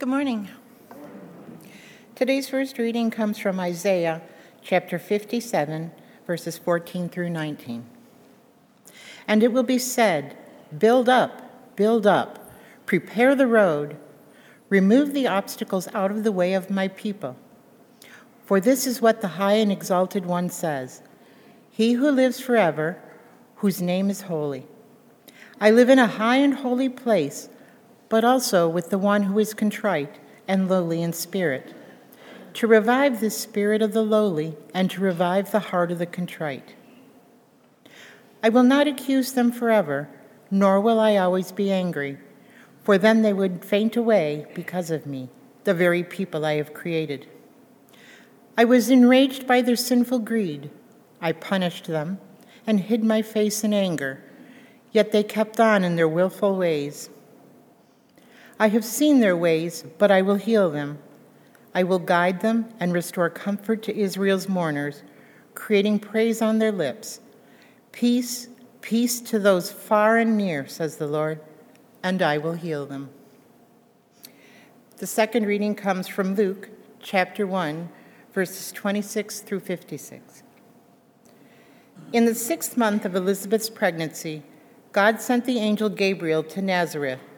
Good morning. Today's first reading comes from Isaiah chapter 57, verses 14 through 19. And it will be said, Build up, build up, prepare the road, remove the obstacles out of the way of my people. For this is what the high and exalted one says He who lives forever, whose name is holy. I live in a high and holy place but also with the one who is contrite and lowly in spirit, to revive the spirit of the lowly and to revive the heart of the contrite. I will not accuse them forever, nor will I always be angry, for then they would faint away because of me, the very people I have created. I was enraged by their sinful greed. I punished them and hid my face in anger, yet they kept on in their wilful ways. I have seen their ways, but I will heal them. I will guide them and restore comfort to Israel's mourners, creating praise on their lips. Peace, peace to those far and near, says the Lord, and I will heal them. The second reading comes from Luke chapter 1, verses 26 through 56. In the sixth month of Elizabeth's pregnancy, God sent the angel Gabriel to Nazareth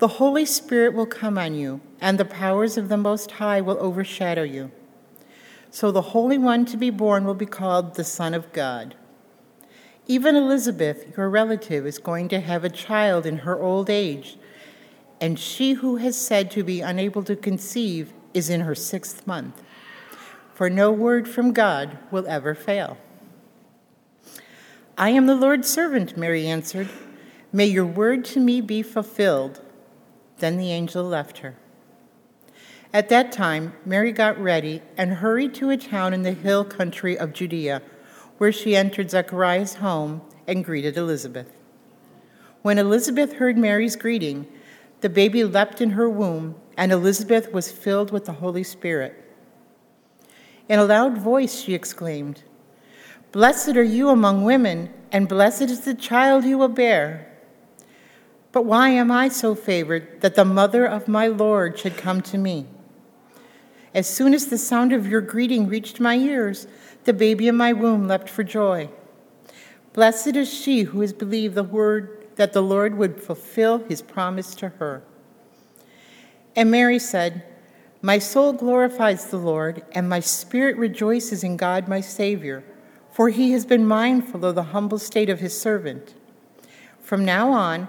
the Holy Spirit will come on you, and the powers of the Most High will overshadow you. So the Holy One to be born will be called the Son of God. Even Elizabeth, your relative, is going to have a child in her old age, and she who has said to be unable to conceive is in her sixth month. For no word from God will ever fail. I am the Lord's servant, Mary answered. May your word to me be fulfilled. Then the angel left her. At that time, Mary got ready and hurried to a town in the hill country of Judea, where she entered Zechariah's home and greeted Elizabeth. When Elizabeth heard Mary's greeting, the baby leapt in her womb, and Elizabeth was filled with the Holy Spirit. In a loud voice, she exclaimed, Blessed are you among women, and blessed is the child you will bear. But why am I so favored that the mother of my Lord should come to me? As soon as the sound of your greeting reached my ears, the baby in my womb leapt for joy. Blessed is she who has believed the word that the Lord would fulfill his promise to her. And Mary said, My soul glorifies the Lord, and my spirit rejoices in God my Savior, for he has been mindful of the humble state of his servant. From now on,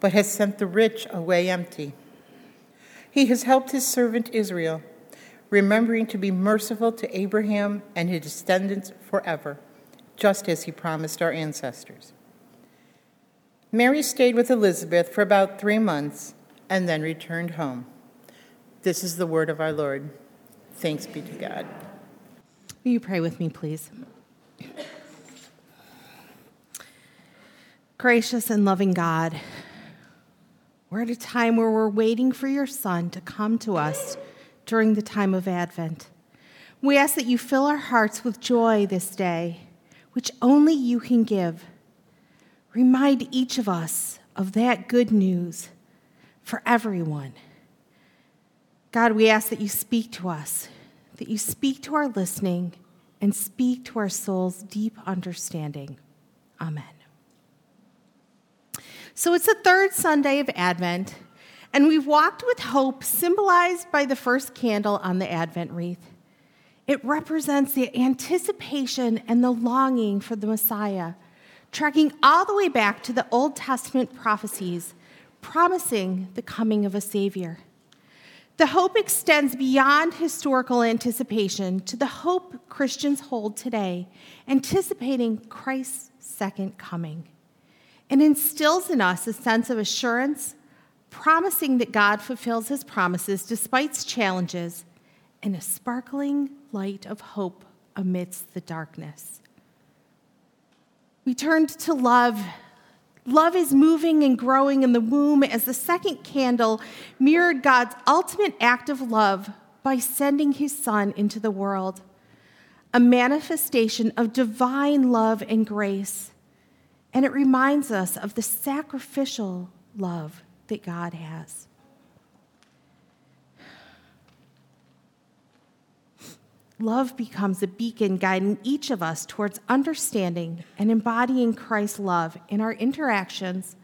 but has sent the rich away empty. He has helped his servant Israel, remembering to be merciful to Abraham and his descendants forever, just as he promised our ancestors. Mary stayed with Elizabeth for about three months and then returned home. This is the word of our Lord. Thanks be to God. Will you pray with me, please? Gracious and loving God, we're at a time where we're waiting for your Son to come to us during the time of Advent. We ask that you fill our hearts with joy this day, which only you can give. Remind each of us of that good news for everyone. God, we ask that you speak to us, that you speak to our listening, and speak to our soul's deep understanding. Amen. So it's the third Sunday of Advent, and we've walked with hope, symbolized by the first candle on the Advent wreath. It represents the anticipation and the longing for the Messiah, tracking all the way back to the Old Testament prophecies promising the coming of a Savior. The hope extends beyond historical anticipation to the hope Christians hold today, anticipating Christ's second coming. And instills in us a sense of assurance, promising that God fulfills his promises despite challenges, and a sparkling light of hope amidst the darkness. We turned to love Love is moving and growing in the womb as the second candle mirrored God's ultimate act of love by sending his son into the world, a manifestation of divine love and grace. And it reminds us of the sacrificial love that God has. love becomes a beacon guiding each of us towards understanding and embodying Christ's love in our interactions,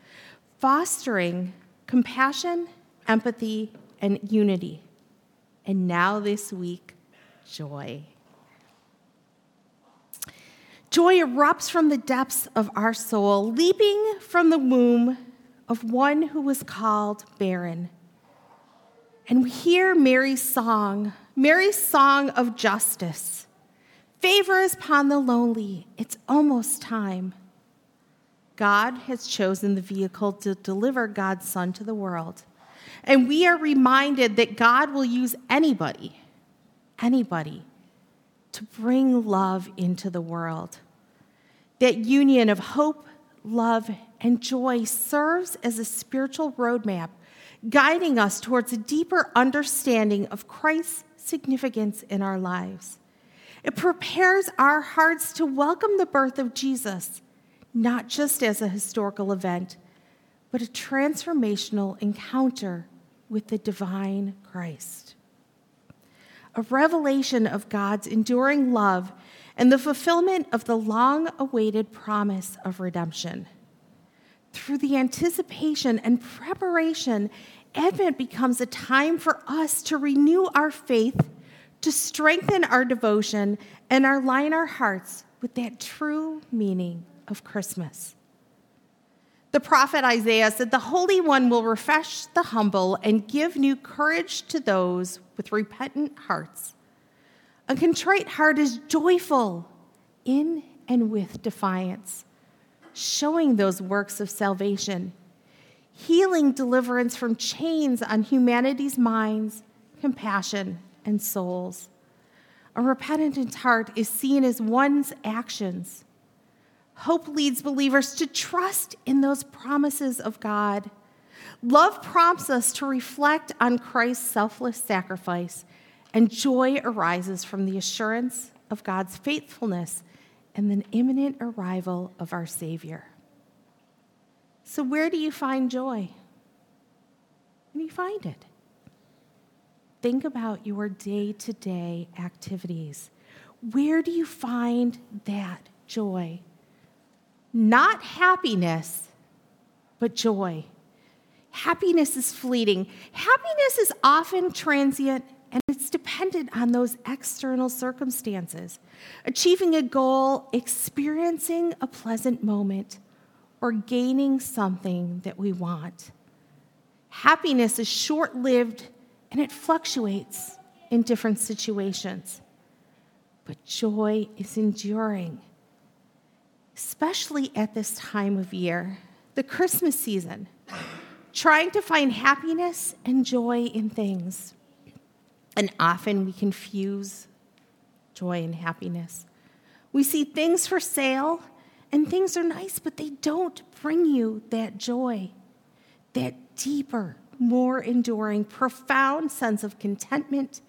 fostering compassion, empathy, and unity. And now this week, joy. Joy erupts from the depths of our soul, leaping from the womb of one who was called barren. And we hear Mary's song Mary's song of justice. Favor is upon the lonely. It's almost time. God has chosen the vehicle to deliver God's Son to the world. And we are reminded that God will use anybody, anybody, to bring love into the world. That union of hope, love, and joy serves as a spiritual roadmap, guiding us towards a deeper understanding of Christ's significance in our lives. It prepares our hearts to welcome the birth of Jesus, not just as a historical event, but a transformational encounter with the divine Christ. A revelation of God's enduring love and the fulfillment of the long awaited promise of redemption. Through the anticipation and preparation Advent becomes a time for us to renew our faith, to strengthen our devotion, and align our hearts with that true meaning of Christmas. The prophet Isaiah said, The Holy One will refresh the humble and give new courage to those with repentant hearts. A contrite heart is joyful in and with defiance, showing those works of salvation healing deliverance from chains on humanity's minds, compassion, and souls. A repentant heart is seen as one's actions. Hope leads believers to trust in those promises of God. Love prompts us to reflect on Christ's selfless sacrifice, and joy arises from the assurance of God's faithfulness and the imminent arrival of our Savior. So, where do you find joy? Where do you find it? Think about your day to day activities. Where do you find that joy? Not happiness, but joy. Happiness is fleeting. Happiness is often transient dependent on those external circumstances. Achieving a goal, experiencing a pleasant moment, or gaining something that we want. Happiness is short lived and it fluctuates in different situations. But joy is enduring, especially at this time of year, the Christmas season, trying to find happiness and joy in things. And often we confuse joy and happiness. We see things for sale and things are nice, but they don't bring you that joy, that deeper, more enduring, profound sense of contentment,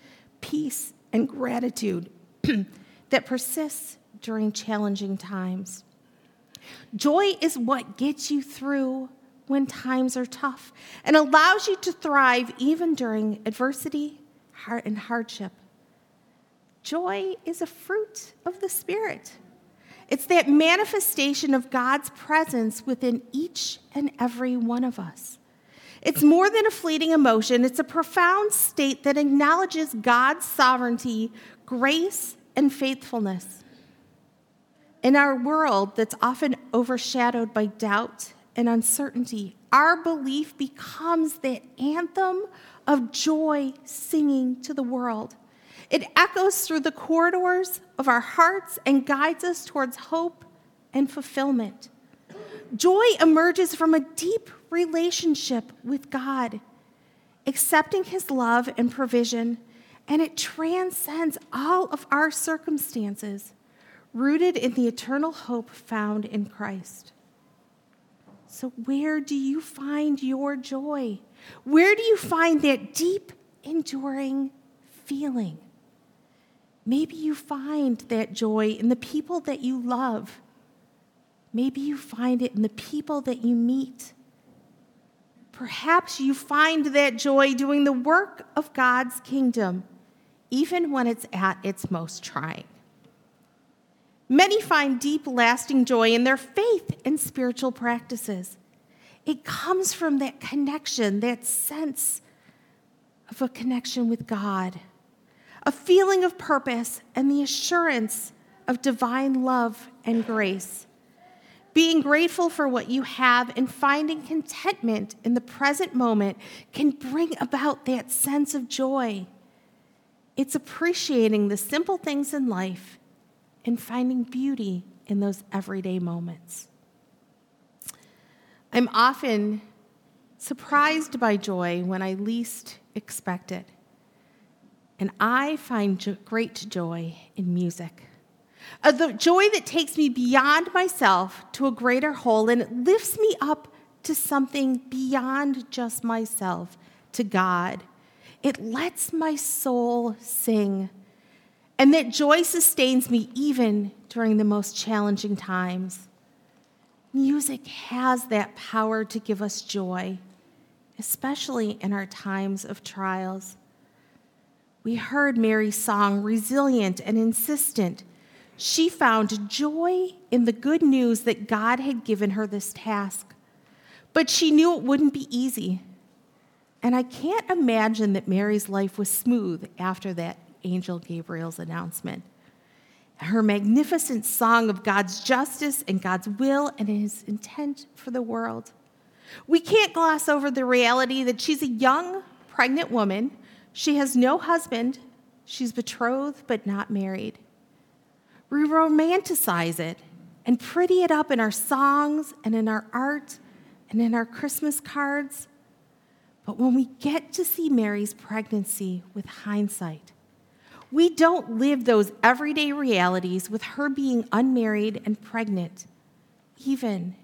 peace, and gratitude that persists during challenging times. Joy is what gets you through when times are tough and allows you to thrive even during adversity and hardship. Joy is a fruit of the Spirit. It's that manifestation of God's presence within each and every one of us. It's more than a fleeting emotion, it's a profound state that acknowledges God's sovereignty, grace, and faithfulness. In our world that's often overshadowed by doubt and uncertainty, our belief becomes that anthem of joy singing to the world. It echoes through the corridors of our hearts and guides us towards hope and fulfillment. Joy emerges from a deep relationship with God, accepting His love and provision, and it transcends all of our circumstances, rooted in the eternal hope found in Christ. So, where do you find your joy? Where do you find that deep, enduring feeling? Maybe you find that joy in the people that you love. Maybe you find it in the people that you meet. Perhaps you find that joy doing the work of God's kingdom, even when it's at its most trying. Many find deep, lasting joy in their faith and spiritual practices. It comes from that connection, that sense of a connection with God, a feeling of purpose, and the assurance of divine love and grace. Being grateful for what you have and finding contentment in the present moment can bring about that sense of joy. It's appreciating the simple things in life and finding beauty in those everyday moments. I'm often surprised by joy when I least expect it. And I find great joy in music. A the joy that takes me beyond myself to a greater whole and it lifts me up to something beyond just myself, to God. It lets my soul sing and that joy sustains me even during the most challenging times. Music has that power to give us joy, especially in our times of trials. We heard Mary's song, resilient and insistent. She found joy in the good news that God had given her this task. But she knew it wouldn't be easy. And I can't imagine that Mary's life was smooth after that Angel Gabriel's announcement. Her magnificent song of God's justice and God's will and his intent for the world. We can't gloss over the reality that she's a young, pregnant woman. She has no husband. She's betrothed but not married. We romanticize it and pretty it up in our songs and in our art and in our Christmas cards. But when we get to see Mary's pregnancy with hindsight, we don't live those everyday realities with her being unmarried and pregnant, even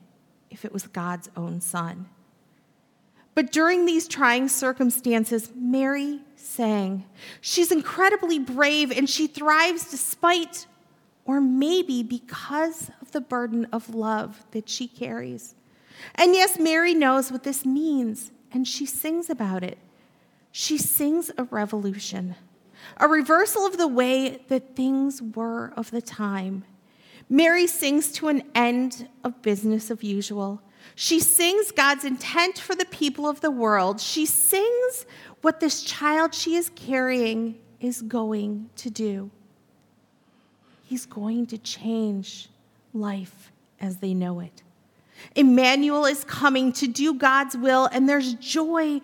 if it was God's own son. But during these trying circumstances, Mary sang. She's incredibly brave and she thrives despite, or maybe because of the burden of love that she carries. And yes, Mary knows what this means and she sings about it. She sings a revolution a reversal of the way that things were of the time. Mary sings to an end of business of usual. She sings God's intent for the people of the world. She sings what this child she is carrying is going to do. He's going to change life as they know it. Emmanuel is coming to do God's will, and there's joy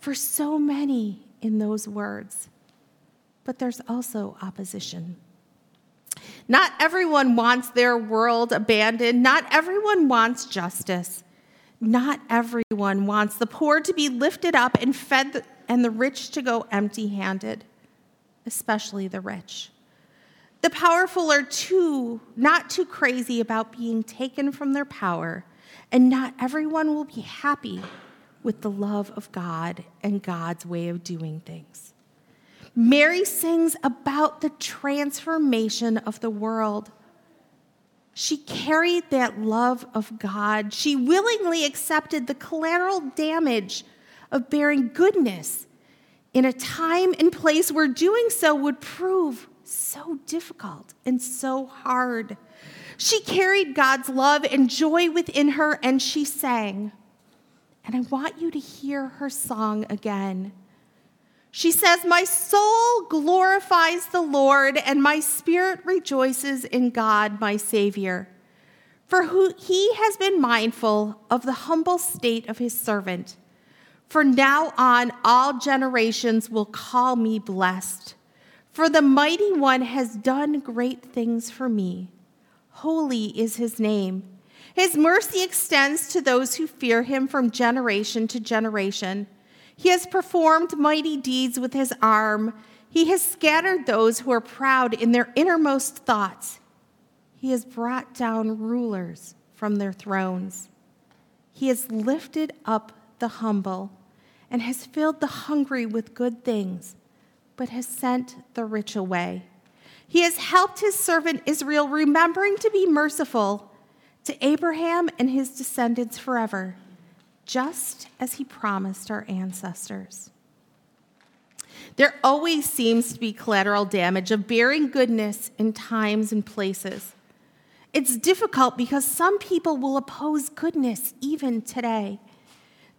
for so many in those words but there's also opposition. Not everyone wants their world abandoned. Not everyone wants justice. Not everyone wants the poor to be lifted up and fed and the rich to go empty handed, especially the rich. The powerful are too, not too crazy about being taken from their power, and not everyone will be happy with the love of God and God's way of doing things. Mary sings about the transformation of the world. She carried that love of God. She willingly accepted the collateral damage of bearing goodness in a time and place where doing so would prove so difficult and so hard. She carried God's love and joy within her, and she sang. And I want you to hear her song again. She says, My soul glorifies the Lord, and my spirit rejoices in God, my Savior. For who, he has been mindful of the humble state of his servant. For now on, all generations will call me blessed. For the mighty one has done great things for me. Holy is his name. His mercy extends to those who fear him from generation to generation. He has performed mighty deeds with his arm. He has scattered those who are proud in their innermost thoughts. He has brought down rulers from their thrones. He has lifted up the humble and has filled the hungry with good things, but has sent the rich away. He has helped his servant Israel, remembering to be merciful to Abraham and his descendants forever, just as he promised our ancestors. There always seems to be collateral damage of bearing goodness in times and places. It's difficult because some people will oppose goodness even today.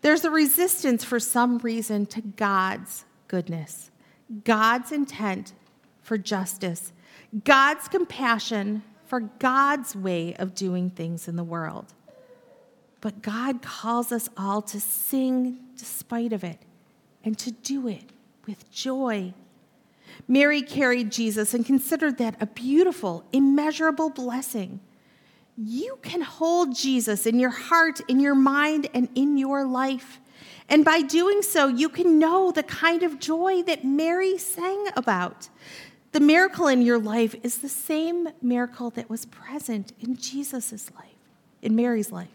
There's a resistance for some reason to God's goodness, God's intent for justice, God's compassion for God's way of doing things in the world. But God calls us all to sing despite of it and to do it with joy. Mary carried Jesus and considered that a beautiful, immeasurable blessing. You can hold Jesus in your heart, in your mind, and in your life. And by doing so, you can know the kind of joy that Mary sang about. The miracle in your life is the same miracle that was present in Jesus' life, in Mary's life.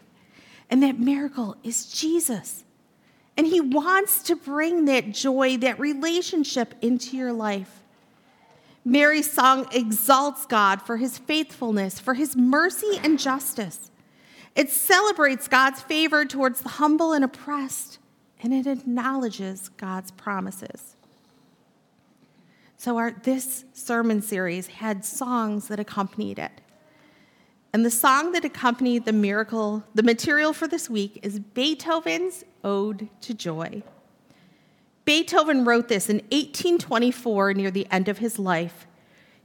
And that miracle is Jesus. And he wants to bring that joy, that relationship into your life. Mary's song exalts God for his faithfulness, for his mercy and justice. It celebrates God's favor towards the humble and oppressed, and it acknowledges God's promises. So, our, this sermon series had songs that accompanied it. And the song that accompanied the miracle, the material for this week, is Beethoven's Ode to Joy. Beethoven wrote this in 1824 near the end of his life.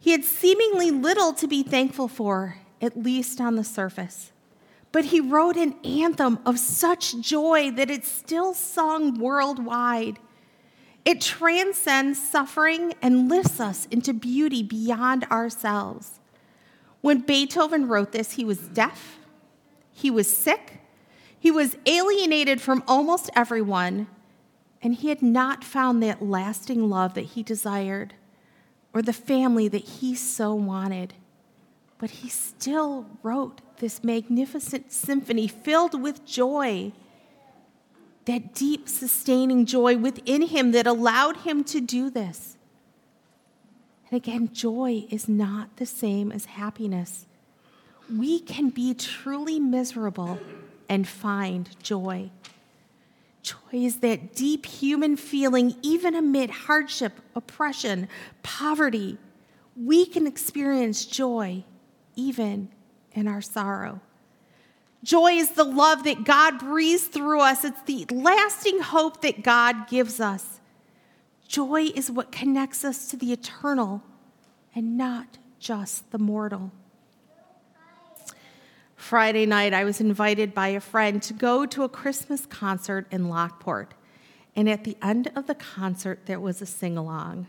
He had seemingly little to be thankful for, at least on the surface. But he wrote an anthem of such joy that it's still sung worldwide. It transcends suffering and lifts us into beauty beyond ourselves. When Beethoven wrote this, he was deaf, he was sick, he was alienated from almost everyone, and he had not found that lasting love that he desired or the family that he so wanted. But he still wrote this magnificent symphony filled with joy that deep, sustaining joy within him that allowed him to do this. And again, joy is not the same as happiness. We can be truly miserable and find joy. Joy is that deep human feeling, even amid hardship, oppression, poverty. We can experience joy even in our sorrow. Joy is the love that God breathes through us, it's the lasting hope that God gives us. Joy is what connects us to the eternal and not just the mortal. Friday night, I was invited by a friend to go to a Christmas concert in Lockport. And at the end of the concert, there was a sing along.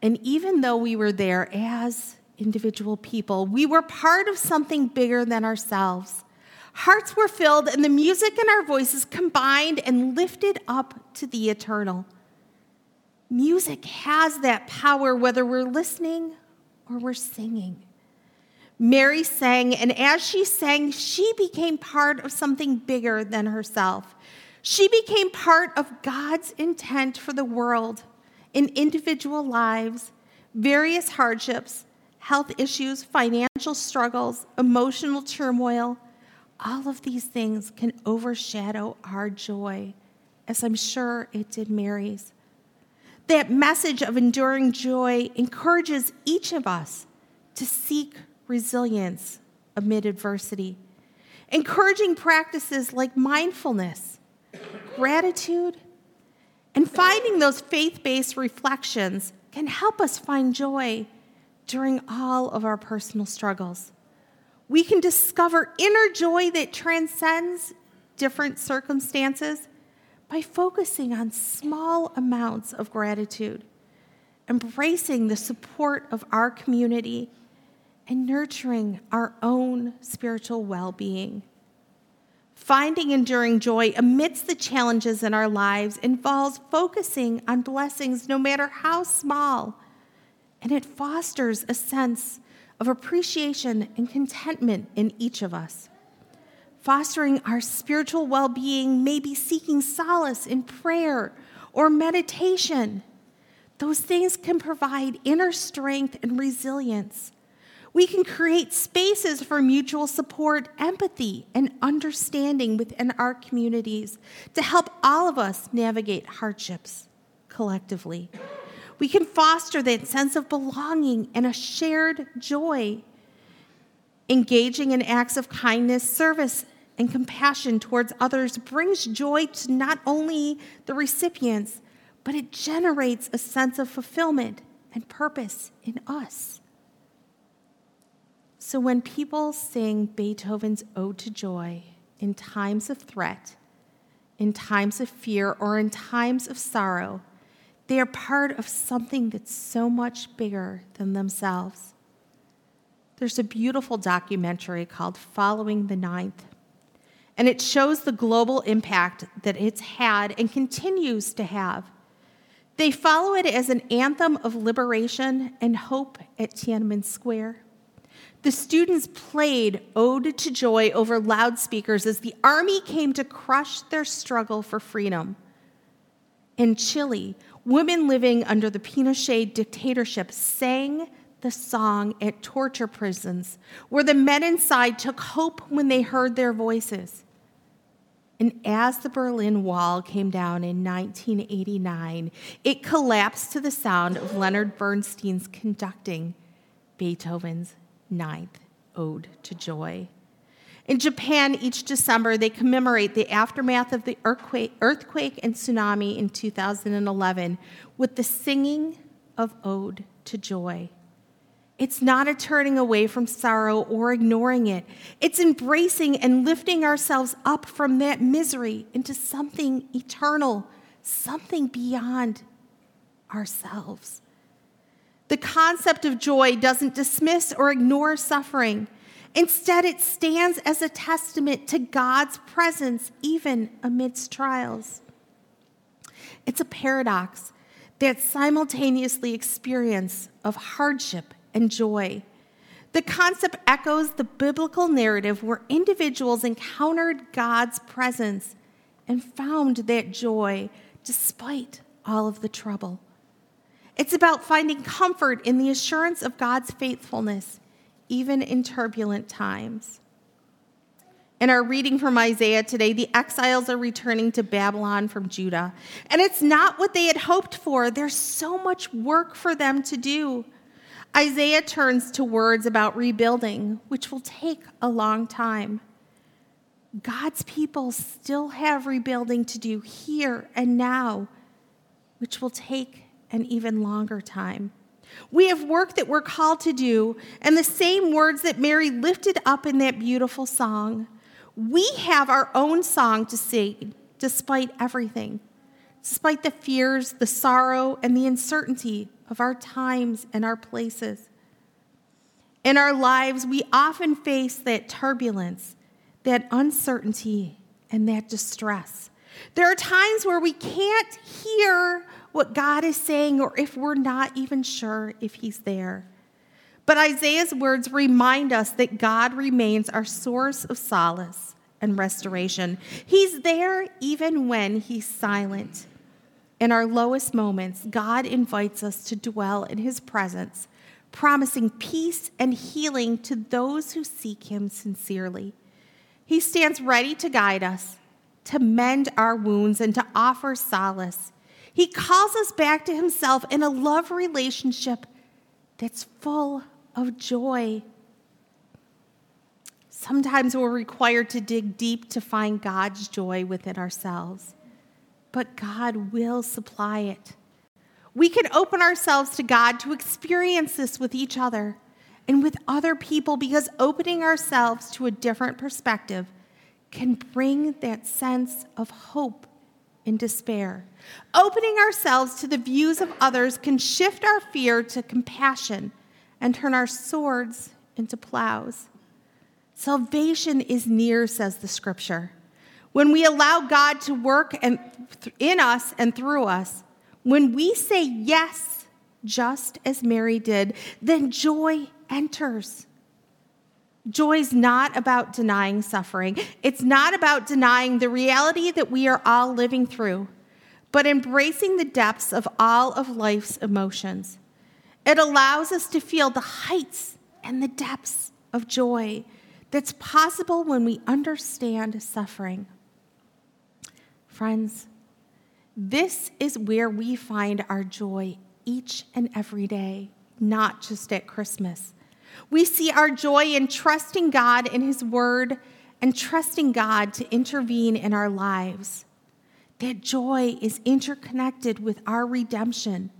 And even though we were there as individual people, we were part of something bigger than ourselves. Hearts were filled, and the music and our voices combined and lifted up to the eternal. Music has that power whether we're listening or we're singing. Mary sang, and as she sang, she became part of something bigger than herself. She became part of God's intent for the world in individual lives, various hardships, health issues, financial struggles, emotional turmoil, all of these things can overshadow our joy, as I'm sure it did Mary's. That message of enduring joy encourages each of us to seek resilience amid adversity, encouraging practices like mindfulness, gratitude, and finding those faith based reflections can help us find joy during all of our personal struggles. We can discover inner joy that transcends different circumstances by focusing on small amounts of gratitude, embracing the support of our community, and nurturing our own spiritual well being. Finding enduring joy amidst the challenges in our lives involves focusing on blessings no matter how small, and it fosters a sense of appreciation and contentment in each of us. Fostering our spiritual well being may be seeking solace in prayer or meditation. Those things can provide inner strength and resilience. We can create spaces for mutual support, empathy, and understanding within our communities to help all of us navigate hardships collectively. We can foster that sense of belonging and a shared joy. Engaging in acts of kindness, service, and compassion towards others brings joy to not only the recipients, but it generates a sense of fulfillment and purpose in us. So when people sing Beethoven's Ode to Joy in times of threat, in times of fear, or in times of sorrow, they are part of something that's so much bigger than themselves. There's a beautiful documentary called Following the Ninth, and it shows the global impact that it's had and continues to have. They follow it as an anthem of liberation and hope at Tiananmen Square. The students played Ode to Joy over loudspeakers as the army came to crush their struggle for freedom. In Chile, women living under the Pinochet dictatorship sang the song at torture prisons, where the men inside took hope when they heard their voices. And as the Berlin Wall came down in 1989, it collapsed to the sound of Leonard Bernstein's conducting Beethoven's Ninth Ode to Joy. In Japan, each December, they commemorate the aftermath of the earthquake, and tsunami in 2011 with the singing of Ode to Joy. It's not a turning away from sorrow or ignoring it. It's embracing and lifting ourselves up from that misery into something eternal, something beyond ourselves. The concept of joy doesn't dismiss or ignore suffering. Instead, it stands as a testament to God's presence even amidst trials. It's a paradox that simultaneously experience of hardship and joy. The concept echoes the biblical narrative where individuals encountered God's presence and found that joy despite all of the trouble. It's about finding comfort in the assurance of God's faithfulness, even in turbulent times. In our reading from Isaiah today, the exiles are returning to Babylon from Judah. And it's not what they had hoped for. There's so much work for them to do. Isaiah turns to words about rebuilding, which will take a long time. God's people still have rebuilding to do here and now, which will take an even longer time. We have work that we're called to do, and the same words that Mary lifted up in that beautiful song. We have our own song to sing despite everything, despite the fears, the sorrow, and the uncertainty of our times and our places. In our lives, we often face that turbulence, that uncertainty, and that distress. There are times where we can't hear what God is saying or if we're not even sure if He's there. But Isaiah's words remind us that God remains our source of solace and restoration. He's there even when He's silent. In our lowest moments, God invites us to dwell in his presence, promising peace and healing to those who seek him sincerely. He stands ready to guide us, to mend our wounds, and to offer solace. He calls us back to himself in a love relationship that's full of joy. Sometimes we're required to dig deep to find God's joy within ourselves but God will supply it. We can open ourselves to God to experience this with each other and with other people because opening ourselves to a different perspective can bring that sense of hope in despair. Opening ourselves to the views of others can shift our fear to compassion and turn our swords into plows. Salvation is near, says the scripture. When we allow God to work and in us and through us, when we say yes, just as Mary did, then joy enters. Joy is not about denying suffering. It's not about denying the reality that we are all living through, but embracing the depths of all of life's emotions. It allows us to feel the heights and the depths of joy that's possible when we understand suffering. Friends, this is where we find our joy each and every day, not just at Christmas. We see our joy in trusting God in His Word and trusting God to intervene in our lives. That joy is interconnected with our redemption.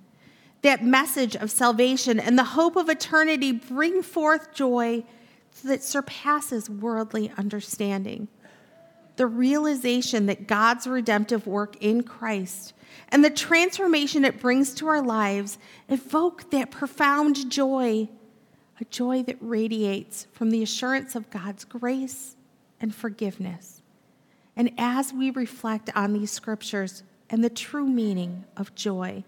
That message of salvation and the hope of eternity bring forth joy that surpasses worldly understanding the realization that God's redemptive work in Christ and the transformation it brings to our lives evoke that profound joy, a joy that radiates from the assurance of God's grace and forgiveness. And as we reflect on these scriptures and the true meaning of joy,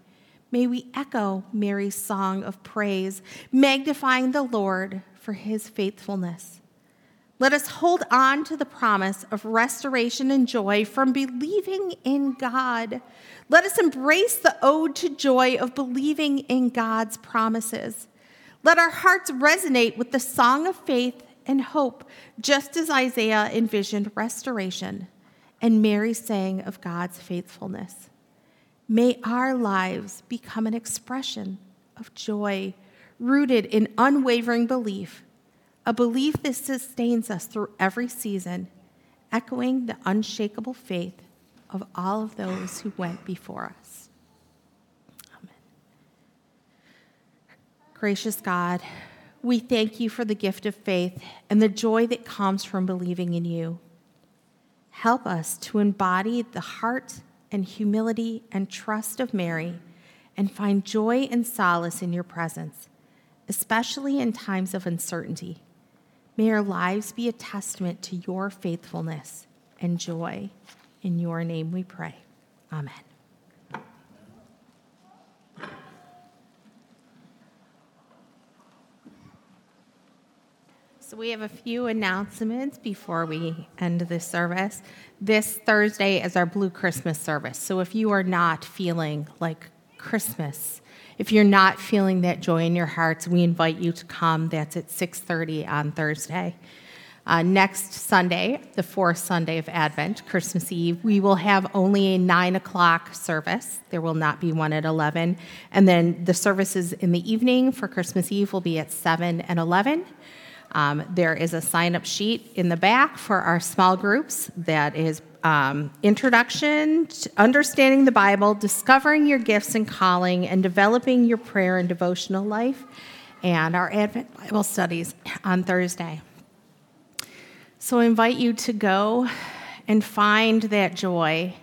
may we echo Mary's song of praise, magnifying the Lord for his faithfulness. Let us hold on to the promise of restoration and joy from believing in God. Let us embrace the ode to joy of believing in God's promises. Let our hearts resonate with the song of faith and hope, just as Isaiah envisioned restoration and Mary sang of God's faithfulness. May our lives become an expression of joy rooted in unwavering belief a belief that sustains us through every season, echoing the unshakable faith of all of those who went before us. Amen. Gracious God, we thank you for the gift of faith and the joy that comes from believing in you. Help us to embody the heart and humility and trust of Mary and find joy and solace in your presence, especially in times of uncertainty. May our lives be a testament to your faithfulness and joy. In your name we pray. Amen. So, we have a few announcements before we end this service. This Thursday is our Blue Christmas service. So, if you are not feeling like Christmas, if you're not feeling that joy in your hearts, we invite you to come. That's at 6:30 on Thursday. Uh, next Sunday, the fourth Sunday of Advent, Christmas Eve, we will have only a nine o'clock service. There will not be one at 11. And then the services in the evening for Christmas Eve will be at 7 and 11. Um, there is a sign up sheet in the back for our small groups that is um, introduction to understanding the Bible, discovering your gifts and calling, and developing your prayer and devotional life, and our Advent Bible studies on Thursday. So I invite you to go and find that joy,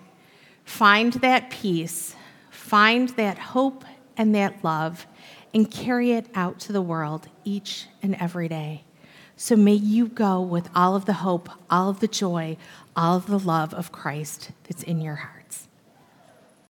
find that peace, find that hope and that love, and carry it out to the world each and every day. So may you go with all of the hope, all of the joy, all of the love of Christ that's in your heart.